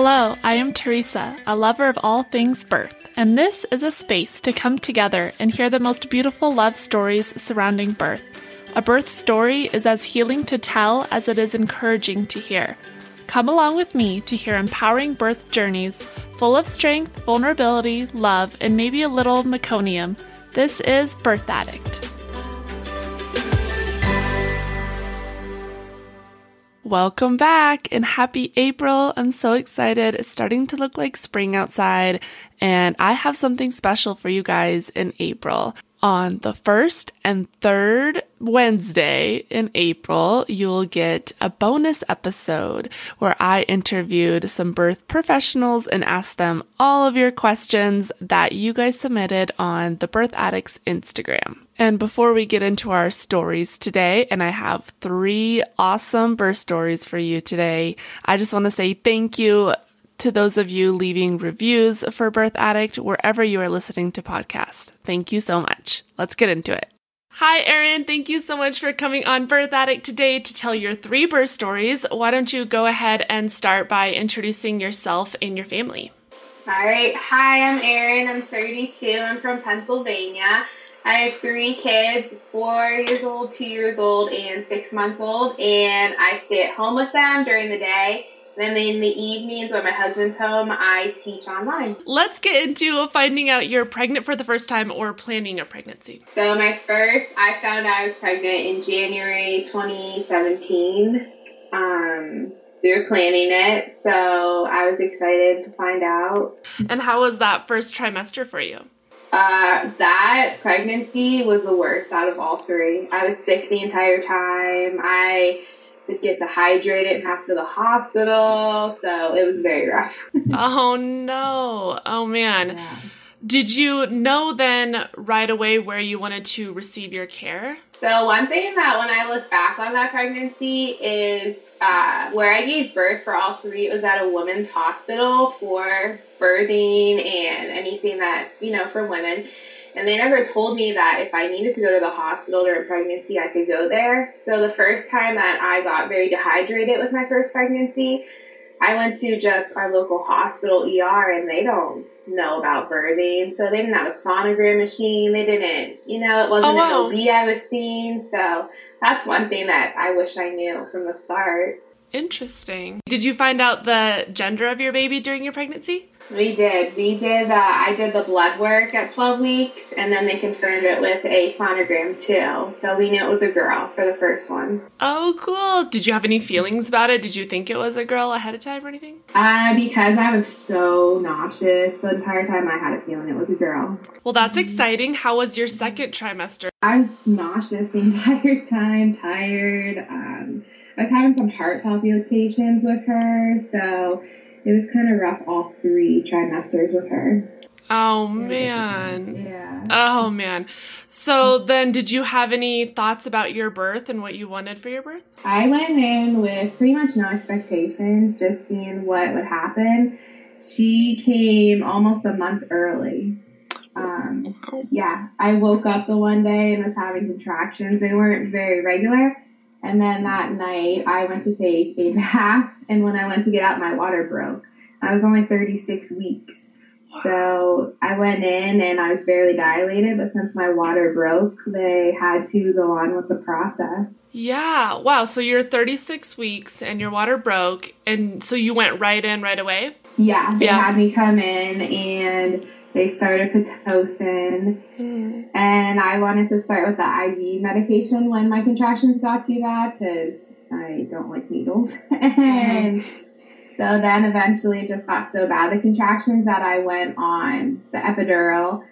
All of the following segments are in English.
Hello, I am Teresa, a lover of all things birth, and this is a space to come together and hear the most beautiful love stories surrounding birth. A birth story is as healing to tell as it is encouraging to hear. Come along with me to hear empowering birth journeys full of strength, vulnerability, love, and maybe a little meconium. This is Birth Addict. Welcome back and happy April. I'm so excited. It's starting to look like spring outside, and I have something special for you guys in April. On the first and third Wednesday in April, you'll get a bonus episode where I interviewed some birth professionals and asked them all of your questions that you guys submitted on the Birth Addicts Instagram. And before we get into our stories today, and I have three awesome birth stories for you today, I just want to say thank you to those of you leaving reviews for Birth Addict wherever you are listening to podcasts. Thank you so much. Let's get into it. Hi, Erin. Thank you so much for coming on Birth Addict today to tell your three birth stories. Why don't you go ahead and start by introducing yourself and your family? All right. Hi, I'm Erin. I'm 32. I'm from Pennsylvania. I have three kids four years old, two years old, and six months old. And I stay at home with them during the day then in the evenings when my husband's home, I teach online. Let's get into finding out you're pregnant for the first time or planning a pregnancy. So my first, I found out I was pregnant in January 2017. Um, we were planning it, so I was excited to find out. And how was that first trimester for you? Uh, that pregnancy was the worst out of all three. I was sick the entire time. I get dehydrated and have to the hospital. So it was very rough. oh no. Oh man. Yeah. Did you know then right away where you wanted to receive your care? So one thing that when I look back on that pregnancy is uh, where I gave birth for all three. It was at a women's hospital for birthing and anything that you know for women. And they never told me that if I needed to go to the hospital during pregnancy, I could go there. So the first time that I got very dehydrated with my first pregnancy, I went to just our local hospital ER and they don't know about birthing. So they didn't have a sonogram machine. They didn't, you know, it wasn't oh, wow. an OB I was seeing. So that's one thing that I wish I knew from the start. Interesting. Did you find out the gender of your baby during your pregnancy? We did. We did. Uh, I did the blood work at 12 weeks, and then they confirmed it with a sonogram too. So we knew it was a girl for the first one. Oh, cool. Did you have any feelings about it? Did you think it was a girl ahead of time or anything? Uh, because I was so nauseous the entire time, I had a feeling it was a girl. Well, that's exciting. How was your second trimester? I was nauseous the entire time, tired. Um, I was having some heart palpitations with her, so it was kind of rough all three trimesters with her. Oh man. Yeah. Oh man. So then did you have any thoughts about your birth and what you wanted for your birth? I went in with pretty much no expectations, just seeing what would happen. She came almost a month early. Um, yeah, I woke up the one day and was having contractions. They weren't very regular and then that night, I went to take a bath, and when I went to get out, my water broke. I was only 36 weeks. So I went in and I was barely dilated, but since my water broke, they had to go on with the process. Yeah. Wow. So you're 36 weeks and your water broke, and so you went right in right away? Yeah. They yeah. had me come in and they started Pitocin, mm. and I wanted to start with the IV medication when my contractions got too bad because I don't like needles. and so then eventually it just got so bad, the contractions, that I went on the epidural.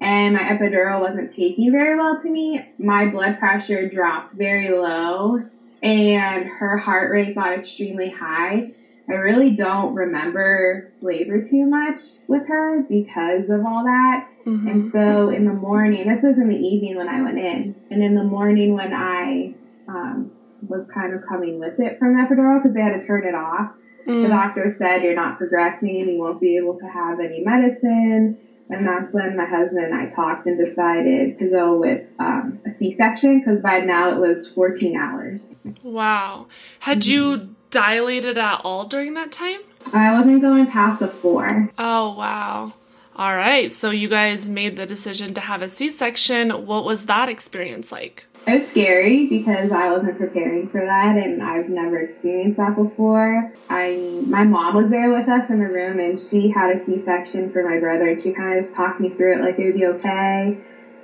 And my epidural wasn't taking very well to me. My blood pressure dropped very low, and her heart rate got extremely high. I really don't remember labor too much with her because of all that. Mm-hmm. And so in the morning, this was in the evening when I went in, and in the morning when I um, was kind of coming with it from the epidural because they had to turn it off, mm. the doctor said, You're not progressing, you won't be able to have any medicine. And that's when my husband and I talked and decided to go with um, a C section because by now it was 14 hours. Wow. Had mm-hmm. you dilated at all during that time? I wasn't going past a four. Oh, wow. All right. So you guys made the decision to have a C section. What was that experience like? It was scary because I wasn't preparing for that and I've never experienced that before. I my mom was there with us in the room and she had a C section for my brother and she kind of just talked me through it like it would be okay.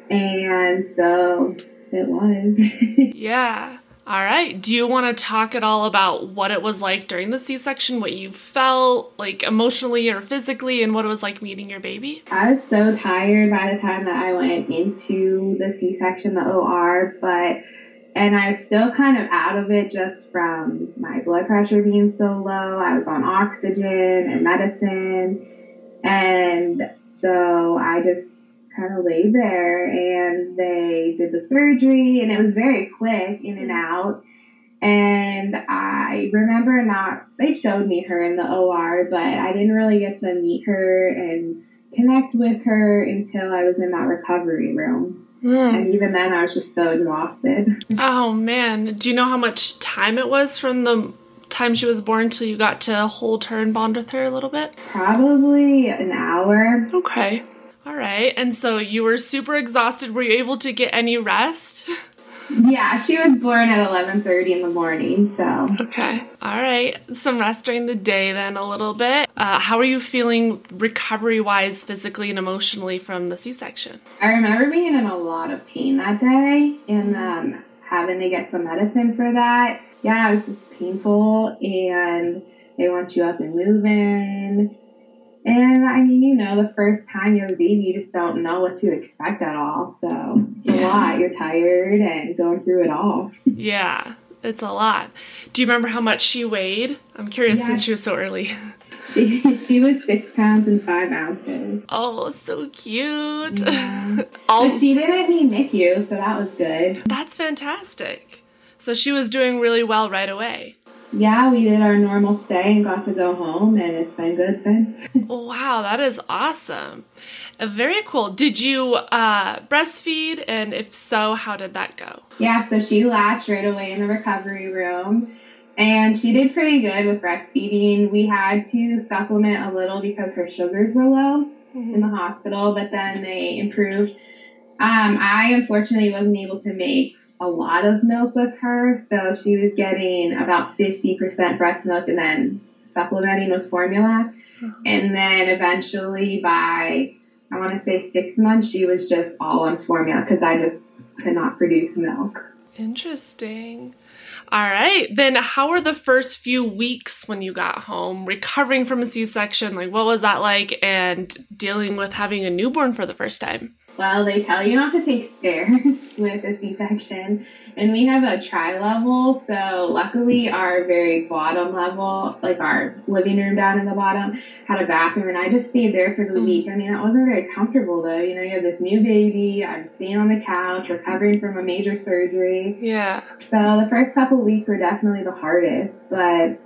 And so it was. yeah. All right. Do you want to talk at all about what it was like during the C section, what you felt like emotionally or physically, and what it was like meeting your baby? I was so tired by the time that I went into the C section, the OR, but and I was still kind of out of it just from my blood pressure being so low. I was on oxygen and medicine. And so I just kind of laid there and they did the surgery and it was very quick in and out. And I remember not, they showed me her in the OR, but I didn't really get to meet her and connect with her until I was in that recovery room. Mm. And even then, I was just so exhausted. Oh, man. Do you know how much time it was from the time she was born till you got to hold her and bond with her a little bit? Probably an hour. Okay. All right. And so you were super exhausted. Were you able to get any rest? Yeah, she was born at 11:30 in the morning, so. Okay. All right. Some rest during the day then a little bit. Uh, how are you feeling recovery-wise physically and emotionally from the C-section? I remember being in a lot of pain that day and um, having to get some medicine for that. Yeah, it was just painful and they want you up and moving and I mean, you know, the first time you're a baby, you just don't know what to expect at all. So it's yeah. a lot. You're tired and going through it all. Yeah, it's a lot. Do you remember how much she weighed? I'm curious yes. since she was so early. She, she was six pounds and five ounces. Oh, so cute. Yeah. but she didn't need NICU, so that was good. That's fantastic. So she was doing really well right away yeah, we did our normal stay and got to go home, and it's been good since. wow, that is awesome. Uh, very cool. Did you uh, breastfeed? And if so, how did that go? Yeah, so she latched right away in the recovery room. And she did pretty good with breastfeeding. We had to supplement a little because her sugars were low mm-hmm. in the hospital, but then they improved. Um, I unfortunately wasn't able to make a lot of milk with her. So she was getting about 50% breast milk and then supplementing with formula. Uh-huh. And then eventually by, I want to say six months, she was just all on formula because I just could not produce milk. Interesting. All right. Then how were the first few weeks when you got home recovering from a C-section? Like what was that like and dealing with having a newborn for the first time? Well, they tell you not to take stairs with a C-section, and we have a tri-level. So luckily, our very bottom level, like our living room down in the bottom, had a bathroom, and I just stayed there for the mm. week. I mean, it wasn't very comfortable though. You know, you have this new baby. I'm staying on the couch, recovering from a major surgery. Yeah. So the first couple weeks were definitely the hardest, but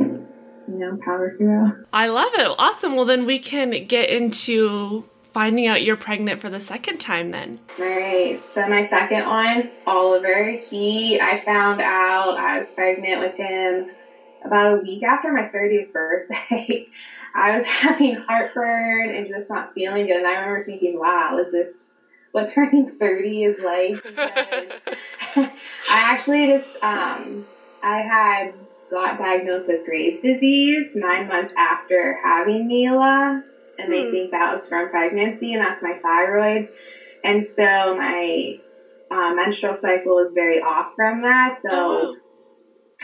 you know, power through. I love it. Awesome. Well, then we can get into finding out you're pregnant for the second time then? Right. So my second one, Oliver, he I found out I was pregnant with him about a week after my 30th birthday. I was having heartburn and just not feeling good. And I remember thinking, wow, is this what turning 30 is like? I actually just um I had got diagnosed with Graves' disease nine months after having Mila and they hmm. think that was from pregnancy, and that's my thyroid. And so my uh, menstrual cycle was very off from that. So oh.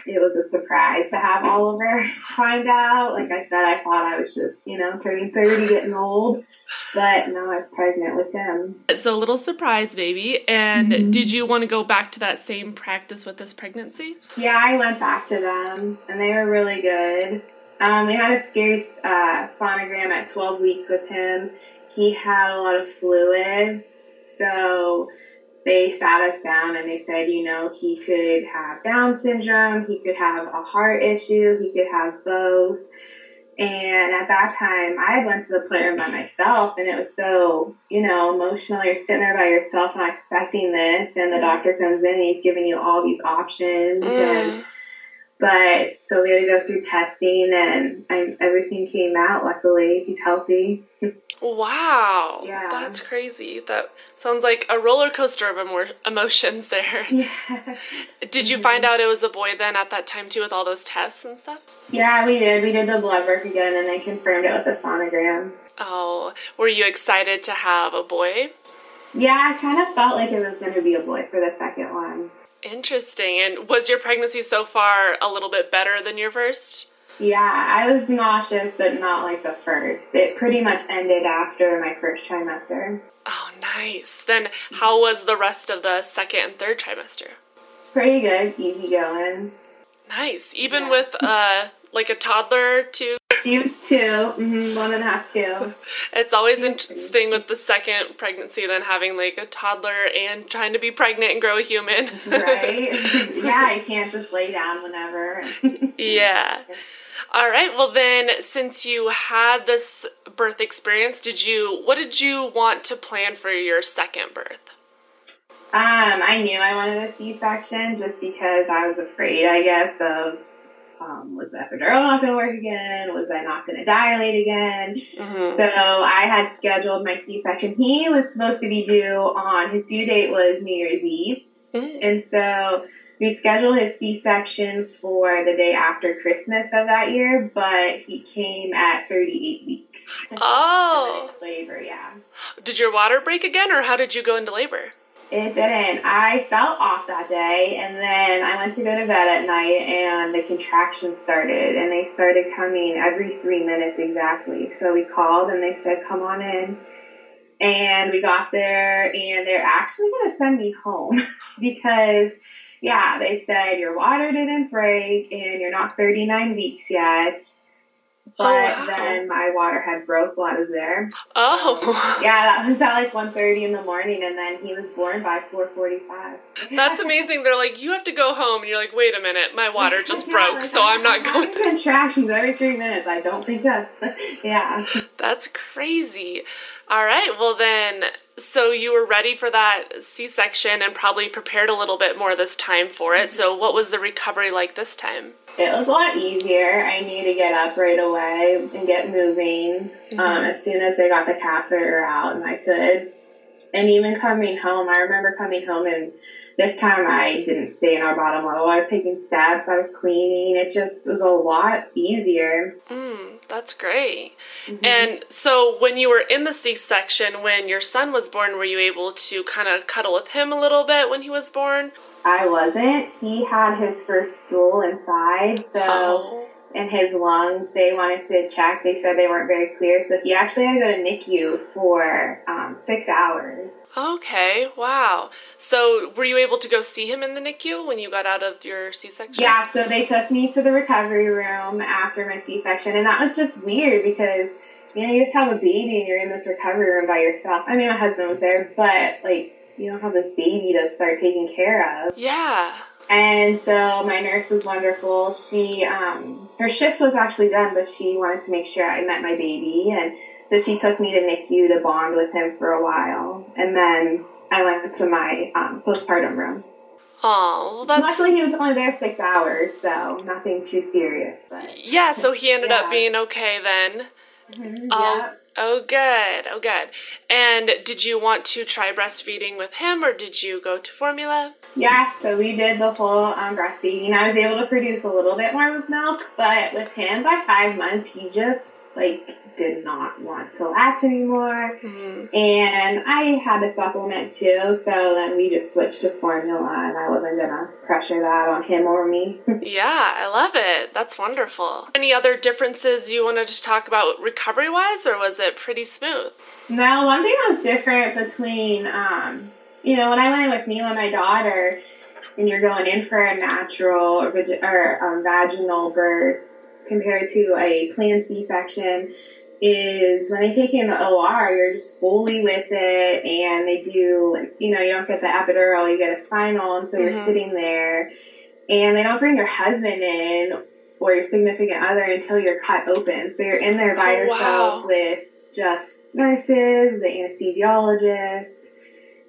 it was a surprise to have Oliver find out. Like I said, I thought I was just, you know, turning 30, getting old. But no, I was pregnant with him. It's a little surprise, baby. And mm-hmm. did you want to go back to that same practice with this pregnancy? Yeah, I went back to them, and they were really good. Um, we had a scary uh, sonogram at 12 weeks with him. He had a lot of fluid, so they sat us down and they said, you know, he could have Down syndrome, he could have a heart issue, he could have both. And at that time, I went to the appointment by myself, and it was so, you know, emotional. You're sitting there by yourself, not expecting this, and the doctor comes in and he's giving you all these options, mm. and But so we had to go through testing, and I, everything came out. Luckily, he's healthy. Wow. Yeah. That's crazy. That sounds like a roller coaster of emo- emotions there. Yeah. Did you mm-hmm. find out it was a boy then at that time too with all those tests and stuff? Yeah, we did. We did the blood work again, and they confirmed it with the sonogram. Oh, were you excited to have a boy? Yeah, I kind of felt like it was going to be a boy for the second one. Interesting. And was your pregnancy so far a little bit better than your first? Yeah, I was nauseous, but not like the first. It pretty much ended after my first trimester. Oh, nice. Then how was the rest of the second and third trimester? Pretty good, easy going. Nice. Even Yeah. with uh like a toddler too. She was 2 mm-hmm, one and a half, two. It's always interesting with the second pregnancy than having like a toddler and trying to be pregnant and grow a human. Right? yeah, I can't just lay down whenever. yeah. All right. Well, then, since you had this birth experience, did you? What did you want to plan for your second birth? Um, I knew I wanted a C-section just because I was afraid, I guess, of um, was the epidural not going to work again? Was I not going to dilate again? Mm-hmm. So I had scheduled my C-section. He was supposed to be due on his due date was New Year's Eve, and so we scheduled his C-section for the day after Christmas of that year. But he came at 38 weeks. Oh, labor, yeah. did your water break again, or how did you go into labor? It didn't. I felt off that day, and then I went to go to bed at night, and the contractions started, and they started coming every three minutes exactly. So we called, and they said, "Come on in." And we got there, and they're actually going to send me home because, yeah, they said your water didn't break, and you're not 39 weeks yet. But oh, wow. then my water had broke while I was there. Oh, Yeah, that was at like 1.30 in the morning, and then he was born by 4.45. that's amazing. They're like, you have to go home, and you're like, wait a minute, my water just Yeah, broke, like, so I'm not going. contractions every three minutes. I don't think that's, yeah. That's crazy. All right. Well, then, so you were ready for that C section and probably prepared a little bit more this time for it. Mm-hmm. So, what was the recovery like this time? It was a lot easier. I knew to get up right away and get moving um, as soon as they got the catheter out, and I could. And even coming home, I remember coming home and this time I didn't stay in our bottom level. I was taking steps, I was cleaning. It just was a lot easier. Mm, that's great. Mhm. And so, when you were in the C section, when your son was born, were you able to kind of cuddle with him a little bit when he was born? I wasn't. He had his first stool inside, so Oh. In his lungs, they wanted to check. They said they weren't very clear, so he actually had to go to NICU for um, six hours. Okay. Wow. So, were you able to go see him in the NICU when you got out of your C section? Yeah, so they took me to the recovery room after my C-section, and that was just weird because you know you just have a baby and you're in this recovery room by yourself. I mean, my husband was there, but like you don't have this baby to start taking care of. Yeah. And so my nurse was wonderful. She, um, her shift was actually done, but she wanted to make sure I met my baby. And so she took me to NICU to bond with him for a while. And then I went to my um, postpartum room. Oh, well, that's. Luckily, he was only there six hours, so nothing too serious. But Yeah, so he ended up being okay then. Mhm, Oh, yeah. Oh, good. Oh, good. And did you want to try breastfeeding with him or did you go to formula? Yeah, so we did the whole um, breastfeeding. I was able to produce a little bit more milk, but with him by five months, he just like did not want to latch anymore. Mm. And I had to supplement too, so then we just switched to formula, and I wasn't gonna pressure that on him or me. Yeah, I love it. That's wonderful. Any other differences you wanted to talk about recovery wise, or was it pretty smooth? now, one thing that was different between, um, you know, when I went in with Mila, and my daughter, and you're going in for a natural or, or um, vaginal birth compared to a planned C-section, is when they take you in the OR, you're just fully with it, and they do, you know, you don't get the epidural, you get a spinal, and so you're Mhm. sitting there, and they don't bring your husband in or your significant other until you're cut open. So you're in there by Oh, yourself wow. with just nurses, the anesthesiologist,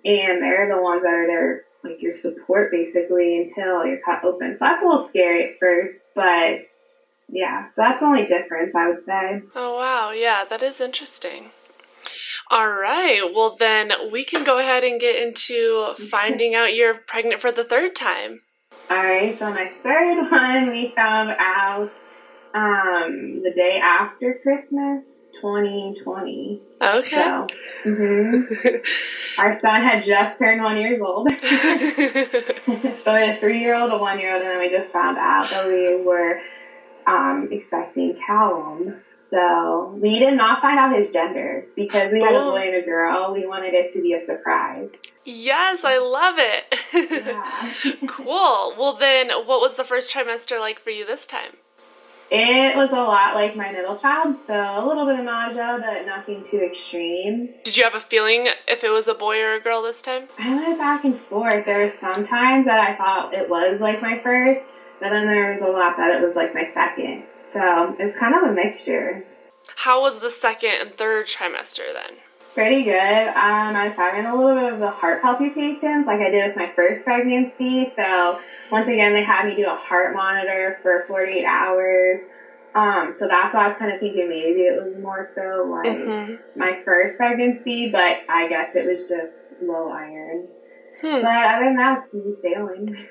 and they're the ones that are there like your support basically until you're cut open. So that's a little scary at first, but yeah, so that's the only difference I would say. Oh wow, yeah, that is interesting. All right, well then we can go ahead and get into finding out you're pregnant for the third time. All right, so my third one we found out um, the day after Christmas, 2020. Okay. So, hmm our son had just turned one years old. so we had a three year old, a one year old, and then we just found out that we were um, expecting Callum. So we did not find out his gender because we had a boy and a girl. We wanted it to be a surprise. Yes, I love it. Yeah. cool. Well, then, what was the first trimester like for you this time? It was a lot like my middle child, so a little bit of nausea, but nothing too extreme. Did you have a feeling if it was a boy or a girl this time? I went back and forth. There were some times that I thought it was like my first, but then there was a lot that it was like my second. So it's kind of a mixture. How was the second and third trimester then? Pretty good. Um, I was having a little bit of the heart palpitations like I did with my first pregnancy. So once again, they had me do a heart monitor for 48 hours. Um, so that's why I was kind of thinking maybe it was more so like Mm-hmm. my first pregnancy, but I guess it was just low iron. Hmm. But other than that, smooth sailing.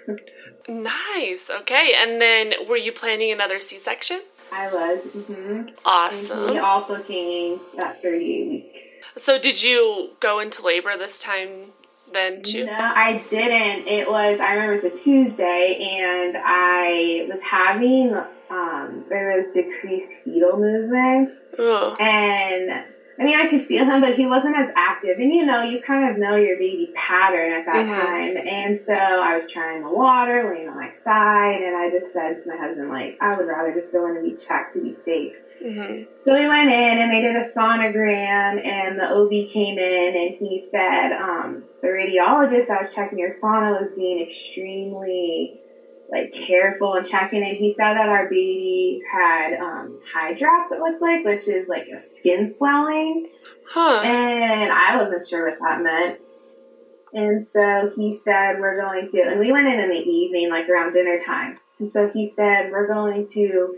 Nice. Okay. And then were you planning another C section? I was. Mm-hmm. And he also came at 38 weeks. So did you go into labor this time then too? No, I didn't. It was, I remember it's a Tuesday, and I was having, um, there was decreased fetal movement. Ugh. And I mean, I could feel him, but he wasn't as active. And you know, you kind of know your baby pattern at that Mhm. time. And so I was trying the water, laying on my side, and I just said to my husband, like, I would rather just go in and be checked to be safe. Mhm. So we went in and they did a sonogram and the OB came in and he said, um, the radiologist that was checking your sono was being extremely like careful and checking and he said that our baby had um hydrops it looked like, which is like a skin swelling. Huh. And I wasn't sure what that meant. And so he said, we're going to, and we went in in the evening, like around dinner time. And so he said, we're going to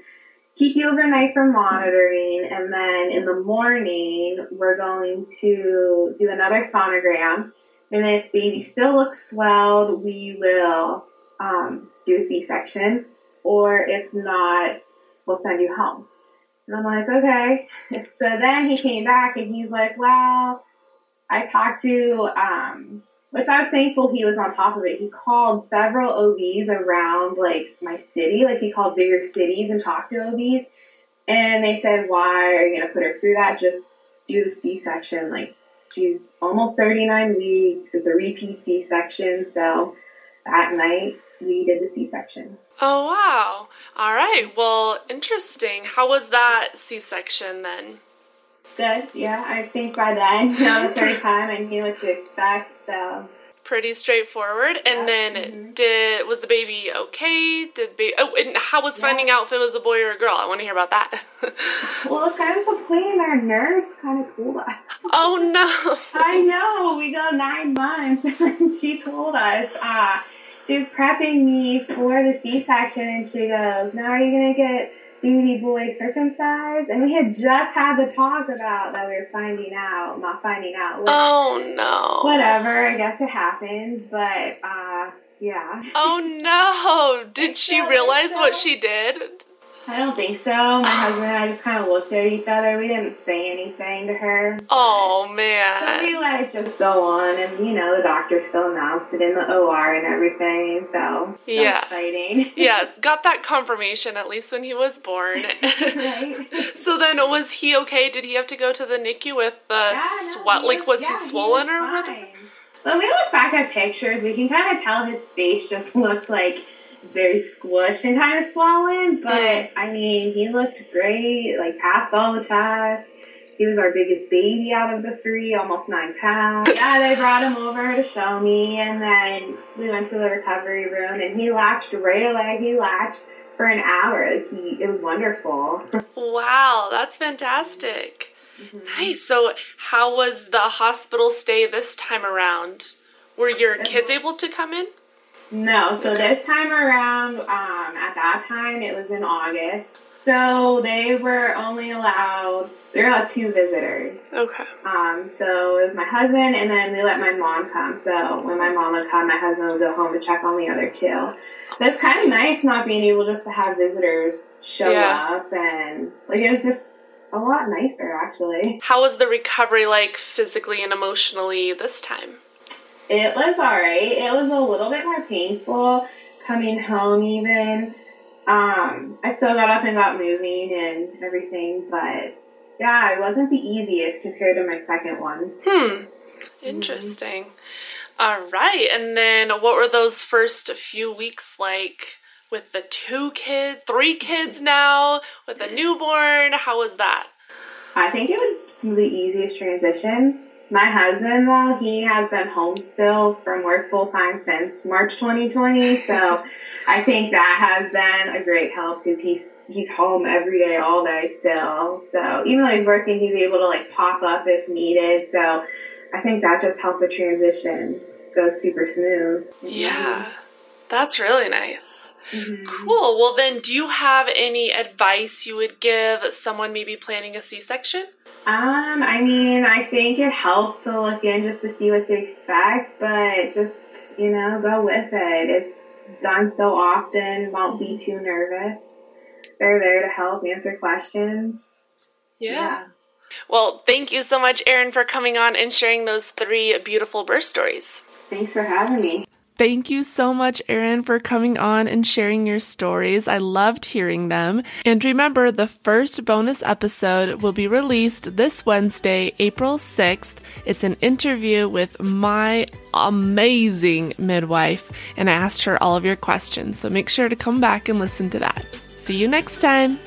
keep you overnight for monitoring. And then in the morning, we're going to do another sonogram. And if baby still looks swelled, we will um, do a C-section. Or if not, we'll send you home. And I'm like, okay. So then he came back and he's like, well, I talked to, um, which I was thankful he was on top of it. He called several OBs around like my city, like he called bigger cities and talked to OBs. And they said, why are you to put her through that? Just do the C-section. Like she's almost 39 weeks. It's a repeat C-section. So that night we did the C-section. Oh wow. All right. Well, interesting. How was that C-section then? Good. Yeah. I think by then, you know, the third time I knew what to expect. So Pretty straightforward. And Yeah, then mhm. did was the baby okay? Did baby Oh, and how was Yeah. finding out if it was a boy or a girl? I want to hear about that. Well, it's kind of the point our nurse kind of told us. oh no. I know, we go nine months, and she told us, uh, she was prepping me for the C-section, and she goes, now are you to get baby boy circumcised? And we had just had the talk about that we were finding out, not finding out. which- Oh no. Whatever, I guess it happens, but, uh, yeah. Oh no. Did she realize what she did? I don't think so. My husband and I just kind of looked at each other. We didn't say anything to her. Oh So man. we let it just go on, and you know, the doctor still announced it in the OR and everything, so so Yeah. exciting. Yeah, got that confirmation at least when he was born. right? so then was he okay? Did he have to go to the NICU with the Yeah, no, he Like was yeah, he swollen or was what? fine. When we look back at pictures, we can kind of tell his face just looked like very squished and kind of swollen, but. I mean, he looked great, like passed all the tests. He was our biggest baby out of the three, almost nine pounds. Yeah, they brought him over to show me, and then we went to the recovery room, and he latched right away. He latched for an hour. Like he, it was wonderful. Wow, that's fantastic. Mm-hmm. Nice. So how was the hospital stay this time around? Were your kids able to come in? No, so this time around, um, at that time, it was in August. So they were only allowed, they were allowed two visitors. Okay. Um, so it was my husband, and then we let my mom come. So when my mom would come, my husband would go home to check on the other two. But it's kind of nice not being able just to have visitors show Yeah. up, and like it was just a lot nicer actually. How was the recovery like physically and emotionally this time? It was alright. It was a little bit more painful coming home even. Um, I still got up and got moving and everything, but yeah, it wasn't the easiest compared to my second one. Hmm. Interesting. All right. And then what were those first few weeks like with the two kids, three kids now, with a newborn? How was that? I think it was the easiest transition. My husband, though, he has been home still from work full time since March 2020. So I think that has been a great help because he's he's home every day, all day still. So even though he's working, he's able to like pop up if needed. So I think that just helped the transition go super smooth. Yeah. That's really nice. Mhm. Cool. Well, then, do you have any advice you would give someone maybe planning a C section? Um, I mean, I think it helps to look in just to see what to expect, but just, you know, go with it. It's done so often, won't be too nervous. They're there to help answer questions. Yeah. Well, thank you so much, Erin, for coming on and sharing those three beautiful birth stories. Thanks for having me. Thank you so much, Erin, for coming on and sharing your stories. I loved hearing them. And remember, the first bonus episode will be released this Wednesday, April 6th. It's an interview with my amazing midwife, and I asked her all of your questions. So make sure to come back and listen to that. See you next time.